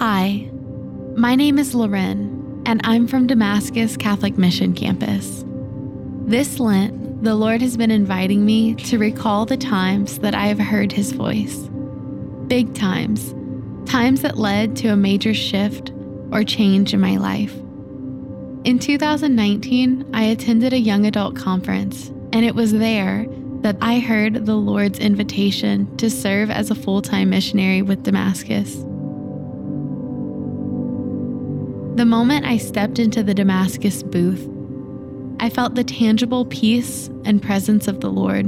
Hi, my name is Leryn, and I'm from Damascus Catholic Mission Campus. This Lent, the Lord has been inviting me to recall the times that I have heard His voice. Big times, times that led to a major shift or change in my life. In 2019, I attended a young adult conference, and it was there that I heard the Lord's invitation to serve as a full time missionary with Damascus. The moment I stepped into the Damascus booth, I felt the tangible peace and presence of the Lord.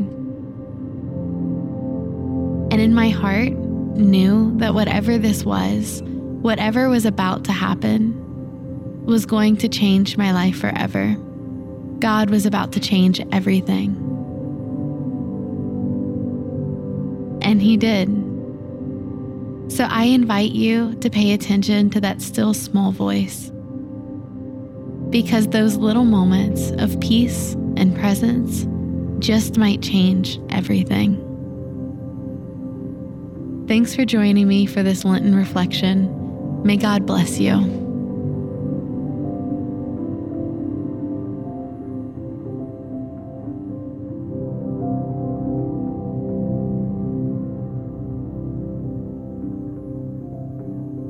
And in my heart, knew that whatever this was, whatever was about to happen, was going to change my life forever. God was about to change everything. And He did. So I invite you to pay attention to that still small voice. Because those little moments of peace and presence just might change everything. Thanks for joining me for this Lenten reflection. May God bless you.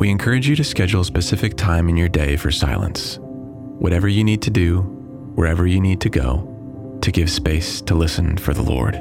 We encourage you to schedule a specific time in your day for silence, whatever you need to do, wherever you need to go, to give space to listen for the Lord.